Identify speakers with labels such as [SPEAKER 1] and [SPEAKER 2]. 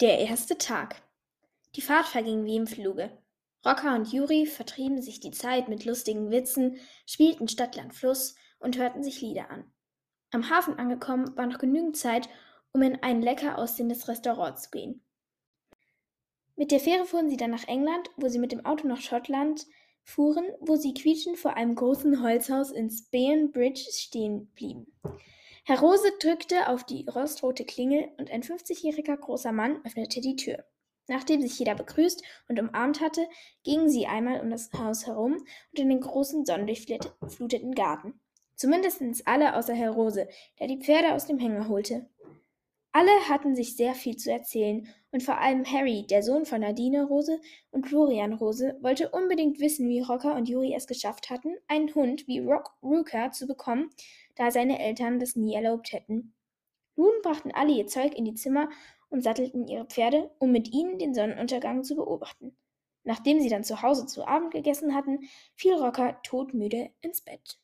[SPEAKER 1] Der erste Tag. Die Fahrt verging wie im Fluge. Rocker und Juri vertrieben sich die Zeit mit lustigen Witzen, spielten Stadtland Fluss und hörten sich Lieder an. Am Hafen angekommen war noch genügend Zeit, um in ein lecker aussehendes Restaurant zu gehen. Mit der Fähre fuhren sie dann nach England, wo sie mit dem Auto nach Schottland fuhren, wo sie quietschend vor einem großen Holzhaus in Spean Bridge stehen blieben. Herr Rose drückte auf die rostrote Klingel und ein fünfzigjähriger großer Mann öffnete die Tür. Nachdem sich jeder begrüßt und umarmt hatte, gingen sie einmal um das Haus herum und in den großen sonnendurchfluteten Garten. Zumindest alle außer Herr Rose, der die Pferde aus dem Hänger holte. Alle hatten sich sehr viel zu erzählen, und vor allem Harry, der Sohn von Nadine Rose und Florian Rose, wollte unbedingt wissen, wie Rocker und Juri es geschafft hatten, einen Hund wie Rock Rooker zu bekommen, da seine Eltern das nie erlaubt hätten. Nun brachten alle ihr Zeug in die Zimmer und sattelten ihre Pferde, um mit ihnen den Sonnenuntergang zu beobachten. Nachdem sie dann zu Hause zu Abend gegessen hatten, fiel Rocker todmüde ins Bett.